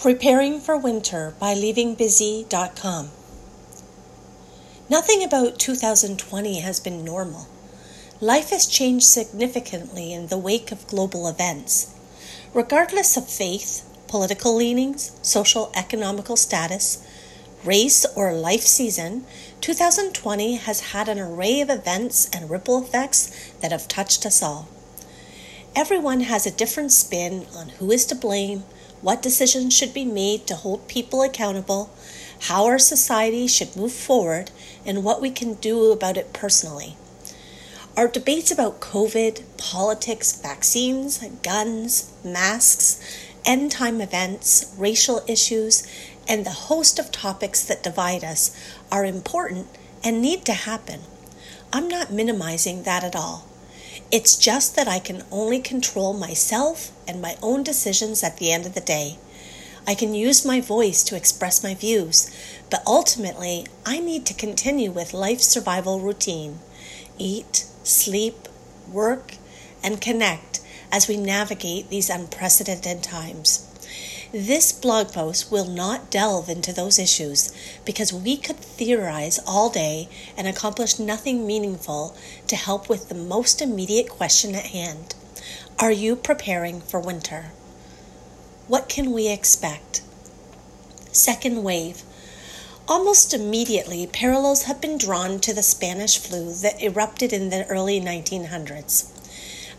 Preparing for Winter by LeavingBusy.com. Nothing about 2020 has been normal. Life has changed significantly in the wake of global events. Regardless of faith, political leanings, social economical status, race, or life season, 2020 has had an array of events and ripple effects that have touched us all. Everyone has a different spin on who is to blame what decisions should be made to hold people accountable, how our society should move forward, and what we can do about it personally. Our debates about COVID, politics, vaccines, guns, masks, end time events, racial issues, and the host of topics that divide us are important and need to happen. I'm not minimizing that at all. It's just that I can only control myself and my own decisions at the end of the day. I can use my voice to express my views, but ultimately, I need to continue with life's survival routine eat, sleep, work, and connect as we navigate these unprecedented times. This blog post will not delve into those issues because we could theorize all day and accomplish nothing meaningful to help with the most immediate question at hand Are you preparing for winter? What can we expect? Second wave. Almost immediately, parallels have been drawn to the Spanish flu that erupted in the early 1900s.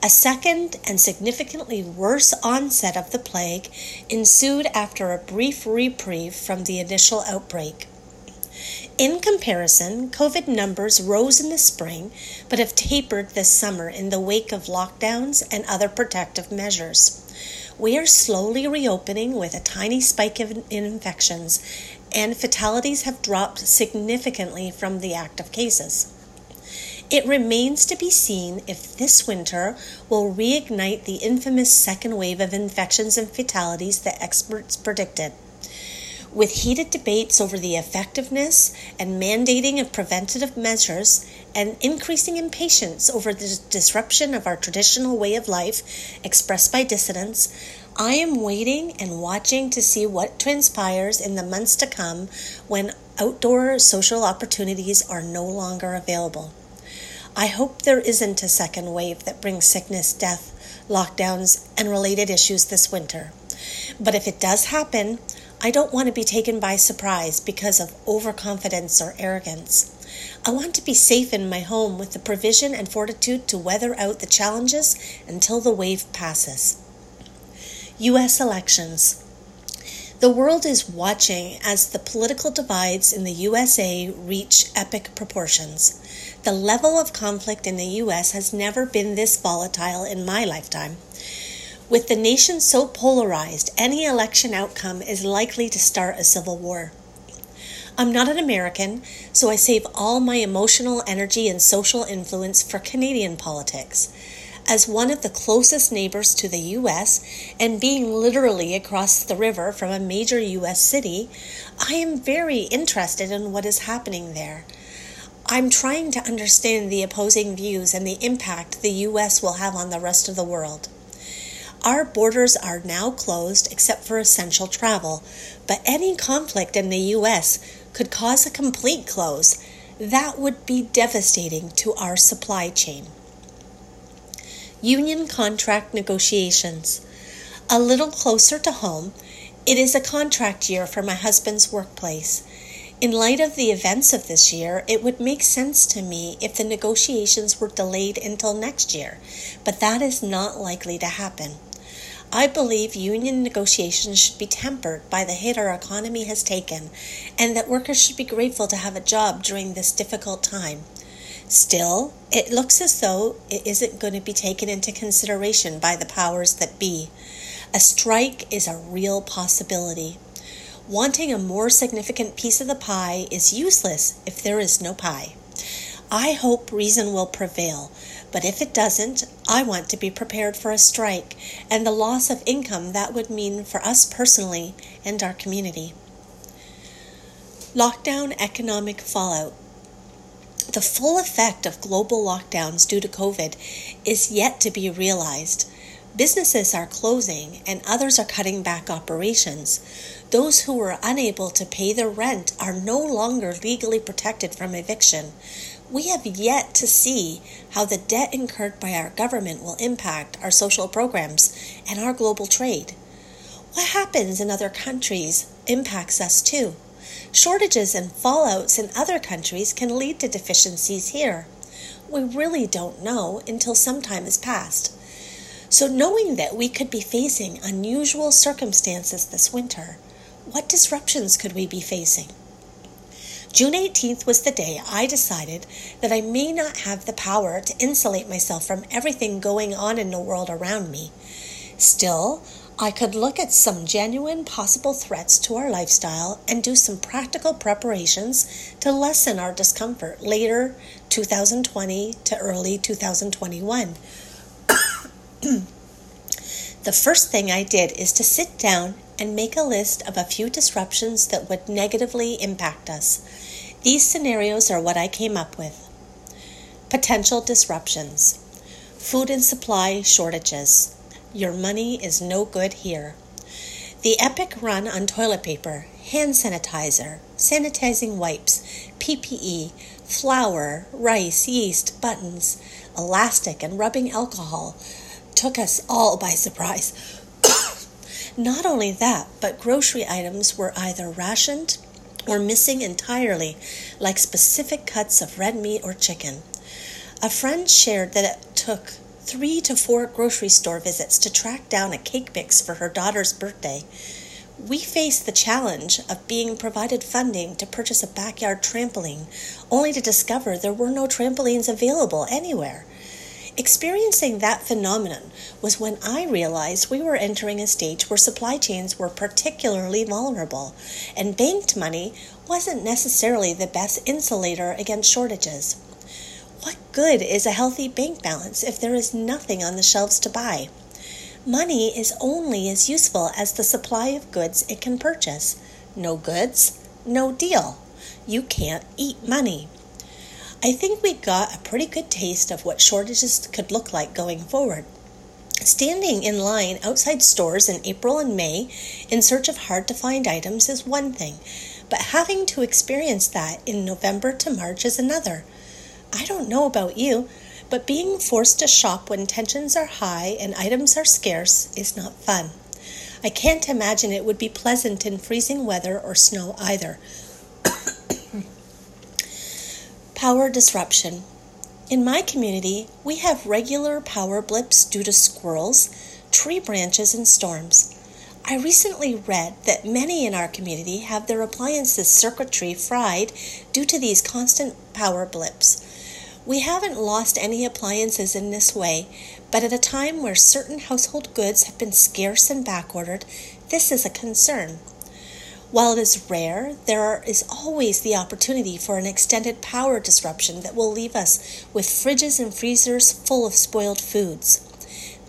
A second and significantly worse onset of the plague ensued after a brief reprieve from the initial outbreak. In comparison, COVID numbers rose in the spring but have tapered this summer in the wake of lockdowns and other protective measures. We are slowly reopening with a tiny spike in infections, and fatalities have dropped significantly from the active cases. It remains to be seen if this winter will reignite the infamous second wave of infections and fatalities that experts predicted. With heated debates over the effectiveness and mandating of preventative measures and increasing impatience over the disruption of our traditional way of life expressed by dissidents, I am waiting and watching to see what transpires in the months to come when outdoor social opportunities are no longer available. I hope there isn't a second wave that brings sickness, death, lockdowns, and related issues this winter. But if it does happen, I don't want to be taken by surprise because of overconfidence or arrogance. I want to be safe in my home with the provision and fortitude to weather out the challenges until the wave passes. U.S. elections. The world is watching as the political divides in the USA reach epic proportions. The level of conflict in the U.S. has never been this volatile in my lifetime. With the nation so polarized, any election outcome is likely to start a civil war. I'm not an American, so I save all my emotional energy and social influence for Canadian politics. As one of the closest neighbors to the U.S. and being literally across the river from a major U.S. city, I am very interested in what is happening there. I'm trying to understand the opposing views and the impact the U.S. will have on the rest of the world. Our borders are now closed except for essential travel, but any conflict in the U.S. could cause a complete close. That would be devastating to our supply chain. Union contract negotiations. A little closer to home, it is a contract year for my husband's workplace. In light of the events of this year, it would make sense to me if the negotiations were delayed until next year, but that is not likely to happen. I believe union negotiations should be tempered by the hit our economy has taken, and that workers should be grateful to have a job during this difficult time. Still, it looks as though it isn't going to be taken into consideration by the powers that be. A strike is a real possibility. Wanting a more significant piece of the pie is useless if there is no pie. I hope reason will prevail, but if it doesn't, I want to be prepared for a strike and the loss of income that would mean for us personally and our community. Lockdown economic fallout. The full effect of global lockdowns due to COVID is yet to be realized Businesses are closing and others are cutting back operations. Those who were unable to pay their rent are no longer legally protected from eviction. We have yet to see how the debt incurred by our government will impact our social programs and our global trade. What happens in other countries impacts us too. Shortages and fallouts in other countries can lead to deficiencies here. We really don't know until some time has passed. So, knowing that we could be facing unusual circumstances this winter, what disruptions could we be facing? June 18th was the day I decided that I may not have the power to insulate myself from everything going on in the world around me. Still, I could look at some genuine possible threats to our lifestyle and do some practical preparations to lessen our discomfort later 2020 to early 2021. the first thing I did is to sit down and make a list of a few disruptions that would negatively impact us. These scenarios are what I came up with. Potential disruptions food and supply shortages. Your money is no good here. The epic run on toilet paper, hand sanitizer, sanitizing wipes, PPE, flour, rice, yeast, buttons, elastic, and rubbing alcohol took us all by surprise. Not only that, but grocery items were either rationed or missing entirely, like specific cuts of red meat or chicken. A friend shared that it took three to four grocery store visits to track down a cake mix for her daughter's birthday. We faced the challenge of being provided funding to purchase a backyard trampoline, only to discover there were no trampolines available anywhere. Experiencing that phenomenon was when I realized we were entering a stage where supply chains were particularly vulnerable, and banked money wasn't necessarily the best insulator against shortages. What good is a healthy bank balance if there is nothing on the shelves to buy? Money is only as useful as the supply of goods it can purchase. No goods, no deal. You can't eat money. I think we got a pretty good taste of what shortages could look like going forward. Standing in line outside stores in April and May in search of hard to find items is one thing, but having to experience that in November to March is another. I don't know about you, but being forced to shop when tensions are high and items are scarce is not fun. I can't imagine it would be pleasant in freezing weather or snow either. Power disruption. In my community, we have regular power blips due to squirrels, tree branches, and storms. I recently read that many in our community have their appliances circuitry fried due to these constant power blips. We haven't lost any appliances in this way, but at a time where certain household goods have been scarce and backordered, this is a concern. While it is rare, there is always the opportunity for an extended power disruption that will leave us with fridges and freezers full of spoiled foods.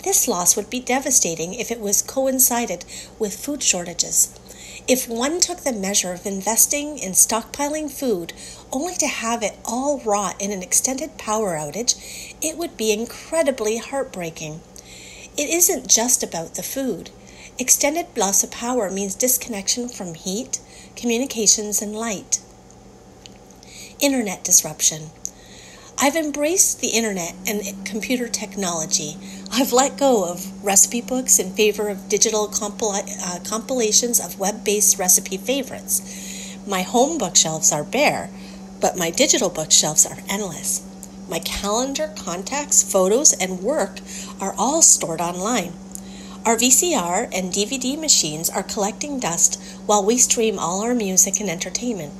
This loss would be devastating if it was coincided with food shortages. If one took the measure of investing in stockpiling food only to have it all rot in an extended power outage, it would be incredibly heartbreaking. It isn't just about the food. Extended loss of power means disconnection from heat, communications, and light. Internet disruption. I've embraced the internet and computer technology. I've let go of recipe books in favor of digital compil- uh, compilations of web based recipe favorites. My home bookshelves are bare, but my digital bookshelves are endless. My calendar, contacts, photos, and work are all stored online. Our VCR and DVD machines are collecting dust while we stream all our music and entertainment.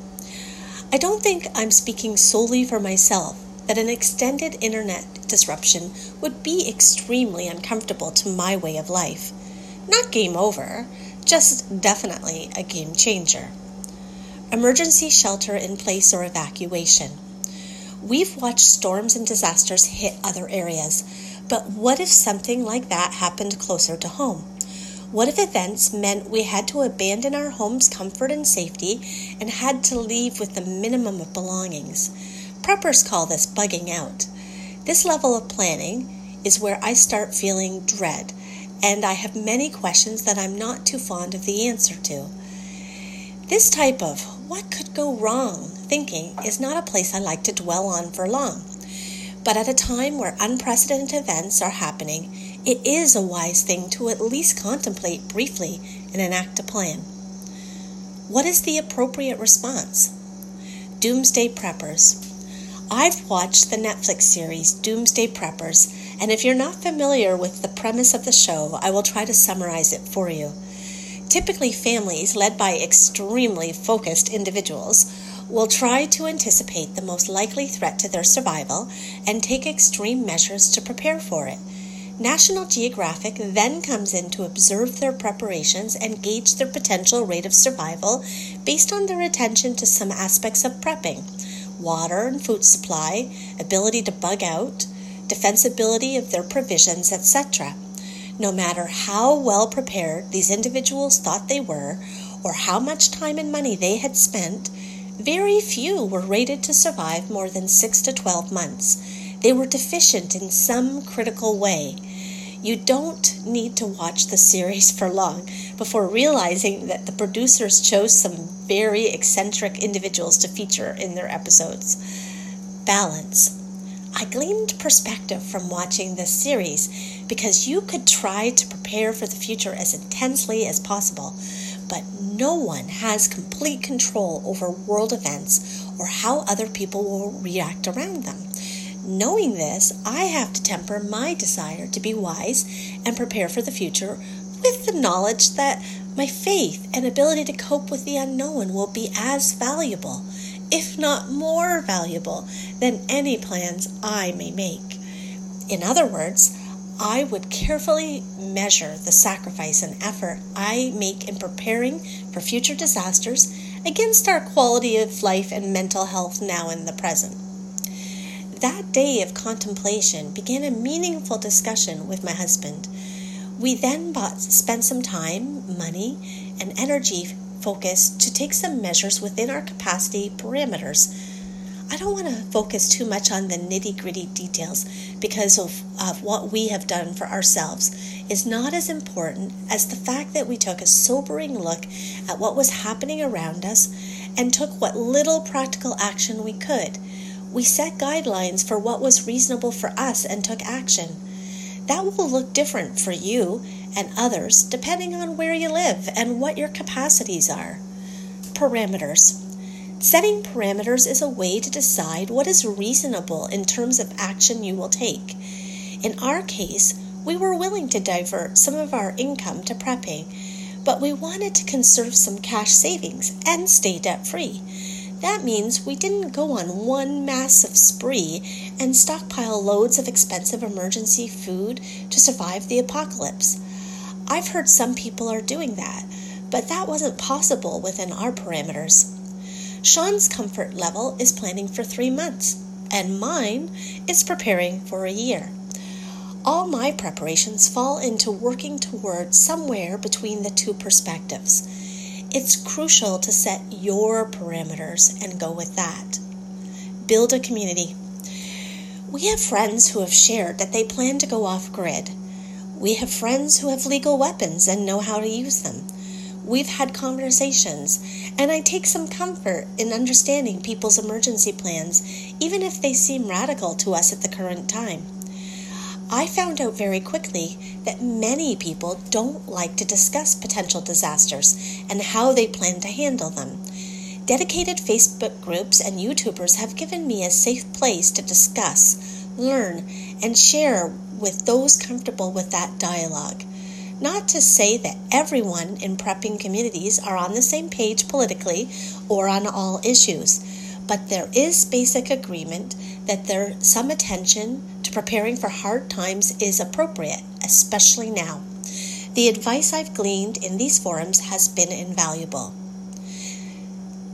I don't think I'm speaking solely for myself that an extended internet disruption would be extremely uncomfortable to my way of life. Not game over, just definitely a game changer. Emergency shelter in place or evacuation. We've watched storms and disasters hit other areas, but what if something like that happened closer to home? What if events meant we had to abandon our home's comfort and safety and had to leave with the minimum of belongings? Preppers call this bugging out. This level of planning is where I start feeling dread, and I have many questions that I'm not too fond of the answer to. This type of what could go wrong thinking is not a place I like to dwell on for long. But at a time where unprecedented events are happening, it is a wise thing to at least contemplate briefly and enact a plan. What is the appropriate response? Doomsday Preppers. I've watched the Netflix series Doomsday Preppers, and if you're not familiar with the premise of the show, I will try to summarize it for you. Typically, families led by extremely focused individuals will try to anticipate the most likely threat to their survival and take extreme measures to prepare for it. National Geographic then comes in to observe their preparations and gauge their potential rate of survival based on their attention to some aspects of prepping water and food supply, ability to bug out, defensibility of their provisions, etc. No matter how well prepared these individuals thought they were, or how much time and money they had spent, very few were rated to survive more than 6 to 12 months. They were deficient in some critical way. You don't need to watch the series for long before realizing that the producers chose some very eccentric individuals to feature in their episodes. Balance. I gleaned perspective from watching this series because you could try to prepare for the future as intensely as possible, but no one has complete control over world events or how other people will react around them. Knowing this, I have to temper my desire to be wise and prepare for the future with the knowledge that my faith and ability to cope with the unknown will be as valuable, if not more valuable, than any plans I may make. In other words, I would carefully measure the sacrifice and effort I make in preparing for future disasters against our quality of life and mental health now in the present that day of contemplation began a meaningful discussion with my husband. We then bought, spent some time, money, and energy focus to take some measures within our capacity parameters. I don't want to focus too much on the nitty gritty details because of, of what we have done for ourselves is not as important as the fact that we took a sobering look at what was happening around us and took what little practical action we could we set guidelines for what was reasonable for us and took action. That will look different for you and others depending on where you live and what your capacities are. Parameters. Setting parameters is a way to decide what is reasonable in terms of action you will take. In our case, we were willing to divert some of our income to prepping, but we wanted to conserve some cash savings and stay debt free. That means we didn't go on one massive spree and stockpile loads of expensive emergency food to survive the apocalypse. I've heard some people are doing that, but that wasn't possible within our parameters. Sean's comfort level is planning for three months, and mine is preparing for a year. All my preparations fall into working towards somewhere between the two perspectives it's crucial to set your parameters and go with that. Build a community. We have friends who have shared that they plan to go off grid. We have friends who have legal weapons and know how to use them. We've had conversations, and I take some comfort in understanding people's emergency plans, even if they seem radical to us at the current time. I found out very quickly that many people don't like to discuss potential disasters and how they plan to handle them. Dedicated Facebook groups and YouTubers have given me a safe place to discuss, learn, and share with those comfortable with that dialogue. Not to say that everyone in prepping communities are on the same page politically or on all issues, but there is basic agreement that there some attention to preparing for hard times is appropriate, especially now. The advice I've gleaned in these forums has been invaluable.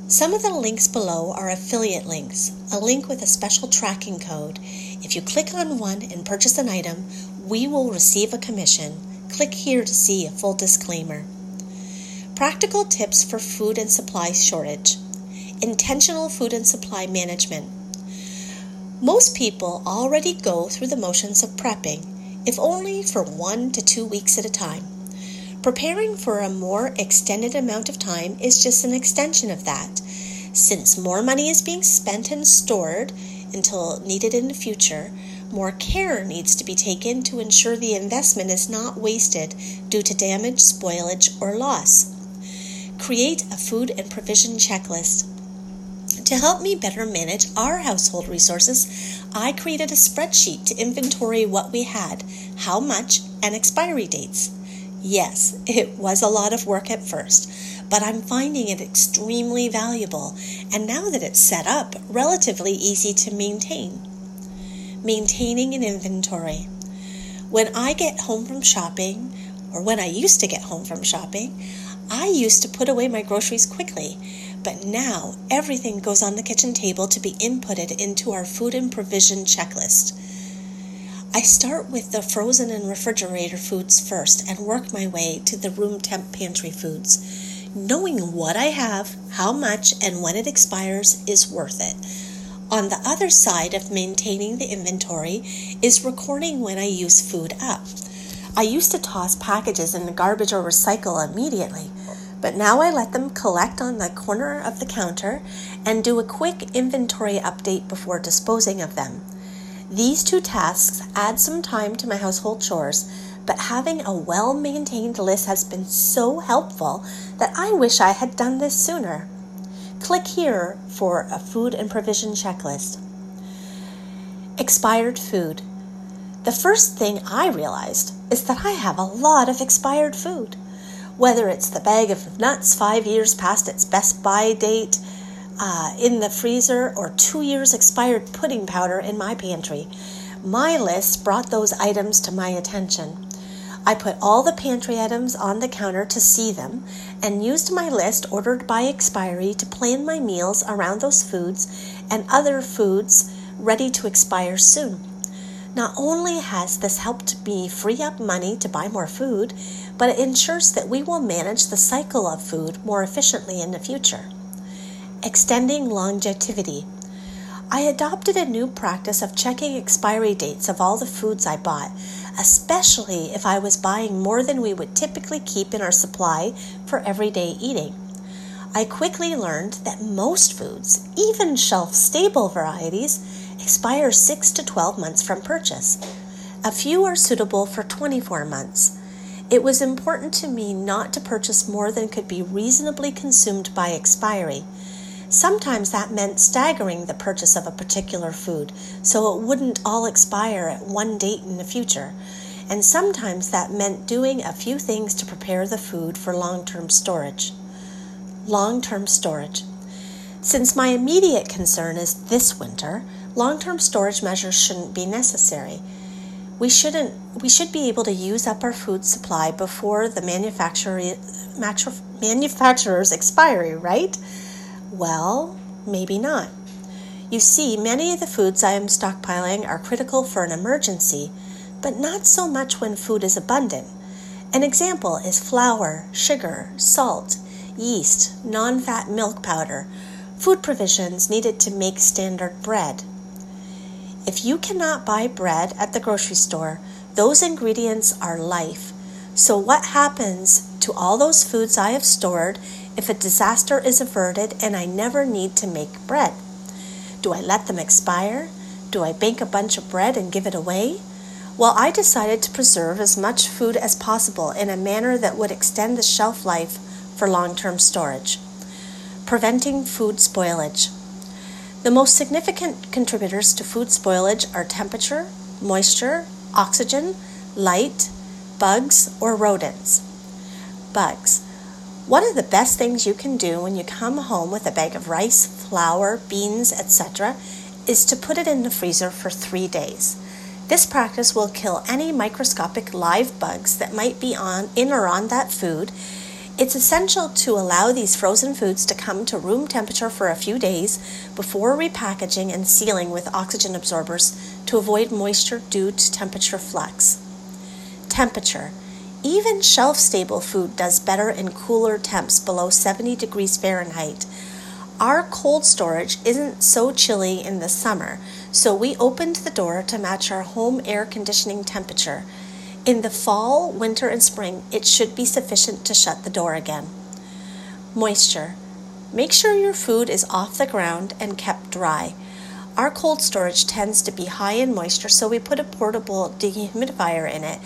Some of the links below are affiliate links, a link with a special tracking code. If you click on one and purchase an item, we will receive a commission. Click here to see a full disclaimer. Practical tips for food and supply shortage intentional food and supply management. Most people already go through the motions of prepping. if only for one to two weeks at a time. Preparing for a more extended amount of time is just an extension of that. Since more money is being spent and stored until needed in the future, more care needs to be taken to ensure the investment is not wasted due to damage, spoilage, or loss. Create a food and provision checklist. To help me better manage our household resources, I created a spreadsheet to inventory what we had, how much, and expiry dates. Yes, it was a lot of work at first, but I'm finding it extremely valuable, and now that it's set up, relatively easy to maintain maintaining an inventory. When I get home from shopping, or when I used to get home from shopping, I used to put away my groceries quickly, but now everything goes on the kitchen table to be inputted into our food and provision checklist. I start with the frozen and refrigerator foods first and work my way to the room temp pantry foods. Knowing what I have, how much, and when it expires is worth it. On the other side of maintaining the inventory is recording when I use food up. I used to toss packages in the garbage or recycle immediately, but now I let them collect on the corner of the counter and do a quick inventory update before disposing of them. These two tasks add some time to my household chores, but having a well maintained list has been so helpful that I wish I had done this sooner. Click here for a food and provision checklist. Expired food. The first thing I realized is that I have a lot of expired food. Whether it's the bag of nuts five years past its best buy date uh, in the freezer or two years expired pudding powder in my pantry, my list brought those items to my attention. I put all the pantry items on the counter to see them and used my list ordered by expiry to plan my meals around those foods and other foods ready to expire soon. Not only has this helped me free up money to buy more food, but it ensures that we will manage the cycle of food more efficiently in the future. Extending longevity. I adopted a new practice of checking expiry dates of all the foods I bought especially if I was buying more than we would typically keep in our supply for everyday eating. I quickly learned that most foods, even shelf stable varieties, expire 6 to 12 months from purchase. A few are suitable for 24 months. It was important to me not to purchase more than could be reasonably consumed by expiry. Sometimes that meant staggering the purchase of a particular food so it wouldn't all expire at one date in the future. And sometimes that meant doing a few things to prepare the food for long term storage. Long term storage. Since my immediate concern is this winter, long term storage measures shouldn't be necessary. We shouldn't we should be able to use up our food supply before the manufacturer, manufacturer's expiry, right? Well, maybe not. You see, many of the foods I am stockpiling are critical for an emergency, but not so much when food is abundant. An example is flour, sugar, salt, yeast, non fat milk powder, food provisions needed to make standard bread. If you cannot buy bread at the grocery store, those ingredients are life. So, what happens to all those foods I have stored if a disaster is averted and I never need to make bread? Do I let them expire? Do I bake a bunch of bread and give it away? Well, I decided to preserve as much food as possible in a manner that would extend the shelf life for long term storage. Preventing food spoilage. The most significant contributors to food spoilage are temperature, moisture, oxygen, light, bugs, or rodents. Bugs. One of the best things you can do when you come home with a bag of rice, flour, beans, etc., is to put it in the freezer for three days. This practice will kill any microscopic live bugs that might be on in or on that food. It's essential to allow these frozen foods to come to room temperature for a few days before repackaging and sealing with oxygen absorbers to avoid moisture due to temperature flux. Temperature. Even shelf stable food does better in cooler temps below 70 degrees Fahrenheit. Our cold storage isn't so chilly in the summer, so we opened the door to match our home air conditioning temperature. In the fall, winter, and spring, it should be sufficient to shut the door again. Moisture. Make sure your food is off the ground and kept dry. Our cold storage tends to be high in moisture, so we put a portable dehumidifier in it.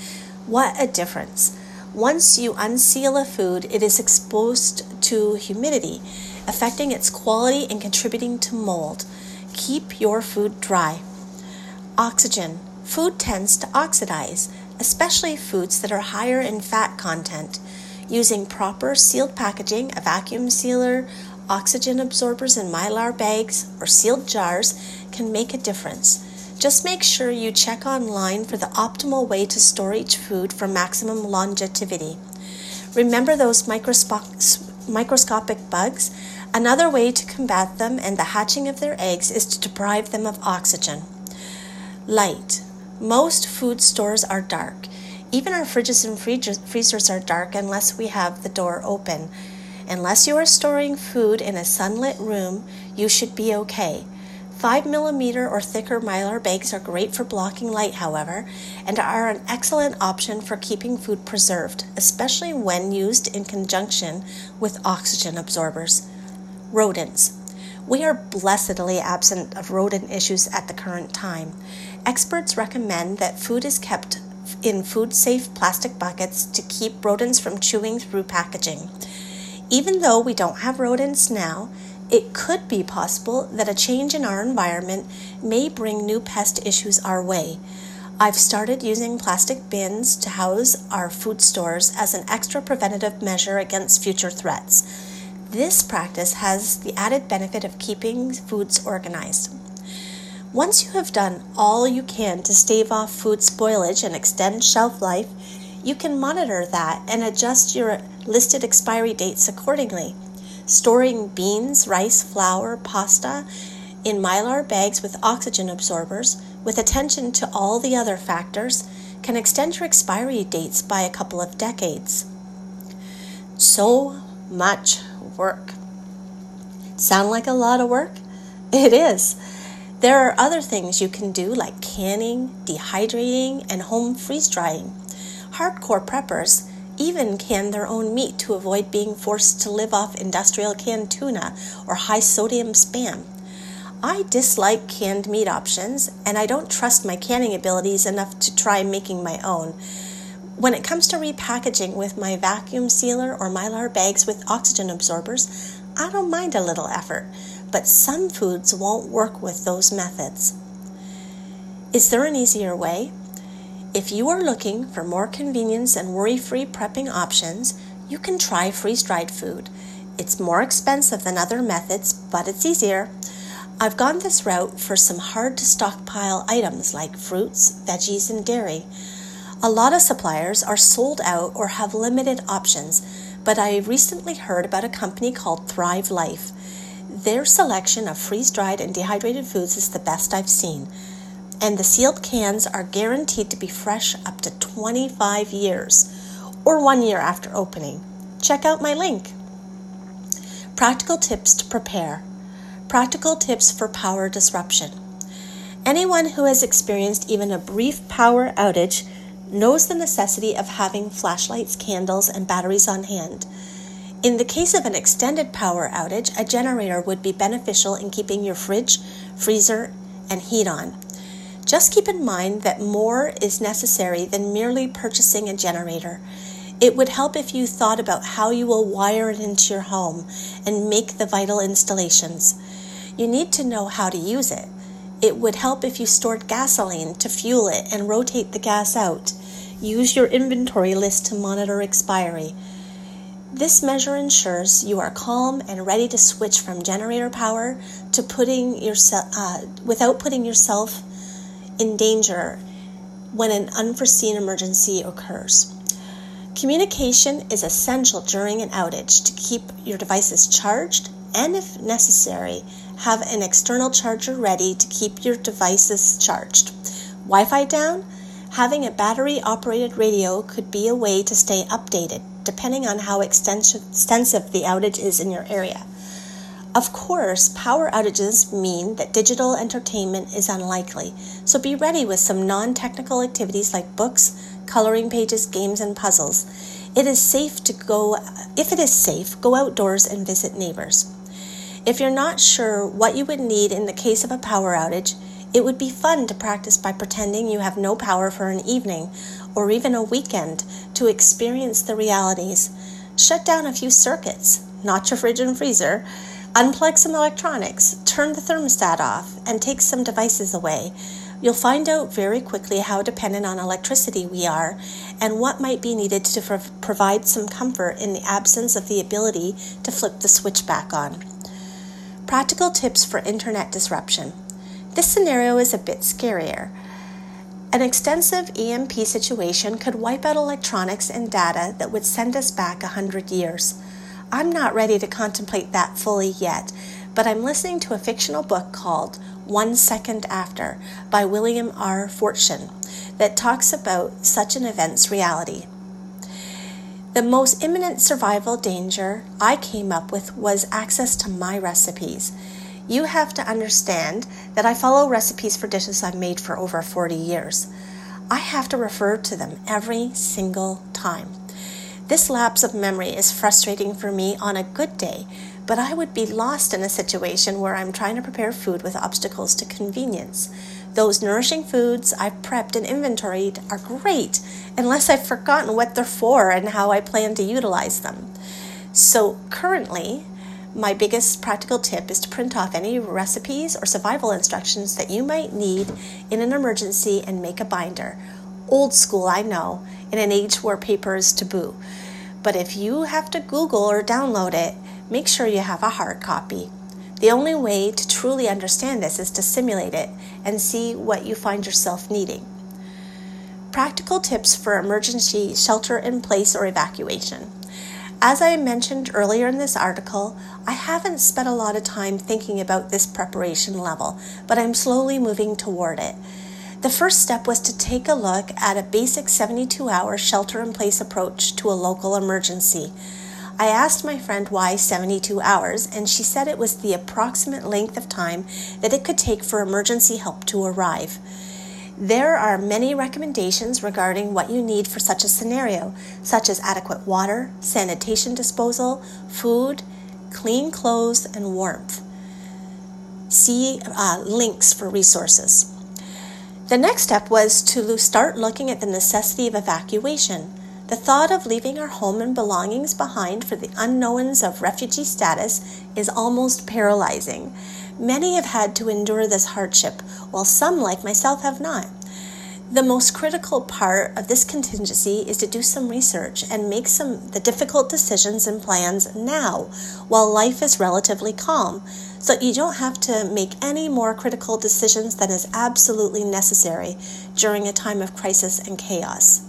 What a difference! Once you unseal a food, it is exposed to humidity, affecting its quality and contributing to mold. Keep your food dry. Oxygen. Food tends to oxidize, especially foods that are higher in fat content. Using proper sealed packaging, a vacuum sealer, oxygen absorbers in mylar bags, or sealed jars can make a difference. Just make sure you check online for the optimal way to store each food for maximum longevity. Remember those microscopic bugs? Another way to combat them and the hatching of their eggs is to deprive them of oxygen. Light. Most food stores are dark. Even our fridges and freezers are dark unless we have the door open. Unless you are storing food in a sunlit room, you should be okay. 5 millimeter or thicker mylar bags are great for blocking light, however, and are an excellent option for keeping food preserved, especially when used in conjunction with oxygen absorbers. Rodents. We are blessedly absent of rodent issues at the current time. Experts recommend that food is kept in food safe plastic buckets to keep rodents from chewing through packaging. Even though we don't have rodents now, it could be possible that a change in our environment may bring new pest issues our way. I've started using plastic bins to house our food stores as an extra preventative measure against future threats. This practice has the added benefit of keeping foods organized. Once you have done all you can to stave off food spoilage and extend shelf life, you can monitor that and adjust your listed expiry dates accordingly. Storing beans, rice, flour, pasta in mylar bags with oxygen absorbers, with attention to all the other factors, can extend your expiry dates by a couple of decades. So much work. Sound like a lot of work? It is. There are other things you can do like canning, dehydrating, and home freeze drying. Hardcore preppers even can their own meat to avoid being forced to live off industrial canned tuna or high sodium spam. I dislike canned meat options, and I don't trust my canning abilities enough to try making my own. When it comes to repackaging with my vacuum sealer or mylar bags with oxygen absorbers, I don't mind a little effort, but some foods won't work with those methods. Is there an easier way? If you are looking for more convenience and worry free prepping options, you can try freeze dried food. It's more expensive than other methods, but it's easier. I've gone this route for some hard to stockpile items like fruits, veggies, and dairy. A lot of suppliers are sold out or have limited options, but I recently heard about a company called Thrive Life. Their selection of freeze dried and dehydrated foods is the best I've seen and the sealed cans are guaranteed to be fresh up to 25 years or one year after opening. Check out my link. Practical tips to prepare. Practical tips for power disruption. Anyone who has experienced even a brief power outage knows the necessity of having flashlights, candles, and batteries on hand. In the case of an extended power outage, a generator would be beneficial in keeping your fridge, freezer, and heat on. Just keep in mind that more is necessary than merely purchasing a generator. It would help if you thought about how you will wire it into your home and make the vital installations. You need to know how to use it. It would help if you stored gasoline to fuel it and rotate the gas out. Use your inventory list to monitor expiry. This measure ensures you are calm and ready to switch from generator power to putting yourself uh, without putting yourself in danger when an unforeseen emergency occurs. Communication is essential during an outage to keep your devices charged and, if necessary, have an external charger ready to keep your devices charged. Wi Fi down? Having a battery operated radio could be a way to stay updated, depending on how extensive the outage is in your area. Of course, power outages mean that digital entertainment is unlikely, so be ready with some non technical activities like books, coloring pages, games, and puzzles. It is safe to go, if it is safe, go outdoors and visit neighbors. If you're not sure what you would need in the case of a power outage, it would be fun to practice by pretending you have no power for an evening or even a weekend to experience the realities. Shut down a few circuits, not your fridge and freezer, unplug some electronics, turn the thermostat off, and take some devices away. You'll find out very quickly how dependent on electricity we are and what might be needed to provide some comfort in the absence of the ability to flip the switch back on. Practical tips for internet disruption. This scenario is a bit scarier. An extensive EMP situation could wipe out electronics and data that would send us back a hundred years. I'm not ready to contemplate that fully yet, but I'm listening to a fictional book called One Second After by William R. Forstchen that talks about such an event's reality. The most imminent survival danger I came up with was access to my recipes you have to understand that I follow recipes for dishes I've made for over 40 years. I have to refer to them every single time. This lapse of memory is frustrating for me on a good day, but I would be lost in a situation where I'm trying to prepare food with obstacles to convenience. Those nourishing foods I've prepped and inventoried are great, unless I've forgotten what they're for and how I plan to utilize them. So currently, my biggest practical tip is to print off any recipes or survival instructions that you might need in an emergency and make a binder. Old school, I know, in an age where paper is taboo. But if you have to Google or download it, make sure you have a hard copy. The only way to truly understand this is to simulate it and see what you find yourself needing. Practical tips for emergency shelter in place or evacuation. As I mentioned earlier in this article, I haven't spent a lot of time thinking about this preparation level, but I'm slowly moving toward it. The first step was to take a look at a basic 72 hour shelter in place approach to a local emergency. I asked my friend why 72 hours, and she said it was the approximate length of time that it could take for emergency help to arrive. There are many recommendations regarding what you need for such a scenario, such as adequate water, sanitation disposal, food, clean clothes, and warmth. See uh, links for resources. The next step was to start looking at the necessity of evacuation. The thought of leaving our home and belongings behind for the unknowns of refugee status is almost paralyzing. Many have had to endure this hardship, while some, like myself, have not. The most critical part of this contingency is to do some research and make some the difficult decisions and plans now while life is relatively calm so you don't have to make any more critical decisions than is absolutely necessary during a time of crisis and chaos.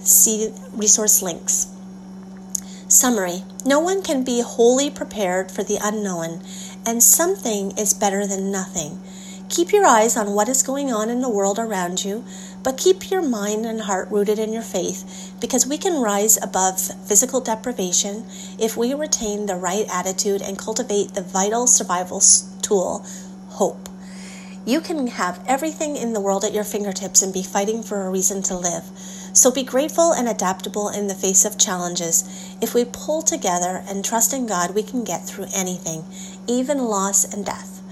See resource links. Summary No one can be wholly prepared for the unknown and something is better than nothing. Keep your eyes on what is going on in the world around you, but keep your mind and heart rooted in your faith because we can rise above physical deprivation if we retain the right attitude and cultivate the vital survival tool, hope. You can have everything in the world at your fingertips and be fighting for a reason to live. So be grateful and adaptable in the face of challenges. If we pull together and trust in God, we can get through anything, even loss and death.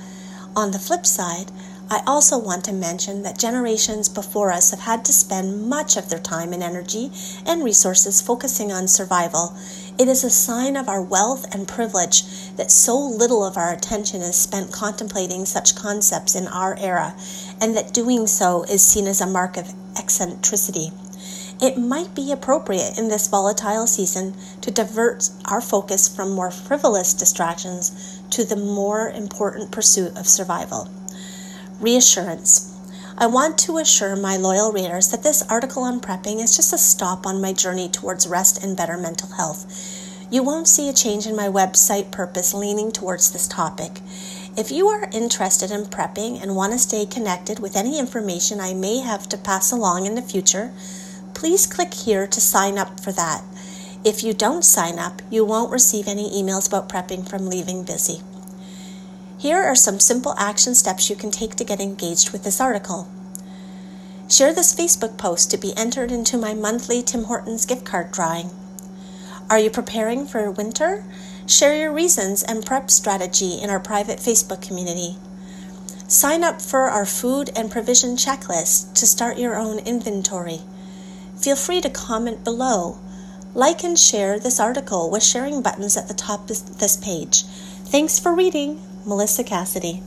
On the flip side, I also want to mention that generations before us have had to spend much of their time and energy and resources focusing on survival. It is a sign of our wealth and privilege that so little of our attention is spent contemplating such concepts in our era, and that doing so is seen as a mark of eccentricity it might be appropriate in this volatile season to divert our focus from more frivolous distractions to the more important pursuit of survival. Reassurance. I want to assure my loyal readers that this article on prepping is just a stop on my journey towards rest and better mental health. You won't see a change in my website purpose leaning towards this topic. If you are interested in prepping and want to stay connected with any information I may have to pass along in the future, please click here to sign up for that. If you don't sign up, you won't receive any emails about prepping from leaving busy. Here are some simple action steps you can take to get engaged with this article. Share this Facebook post to be entered into my monthly Tim Hortons gift card drawing. Are you preparing for winter? Share your reasons and prep strategy in our private Facebook community. Sign up for our food and provision checklist to start your own inventory. Feel free to comment below. Like and share this article with sharing buttons at the top of this page. Thanks for reading, Melissa Cassidy.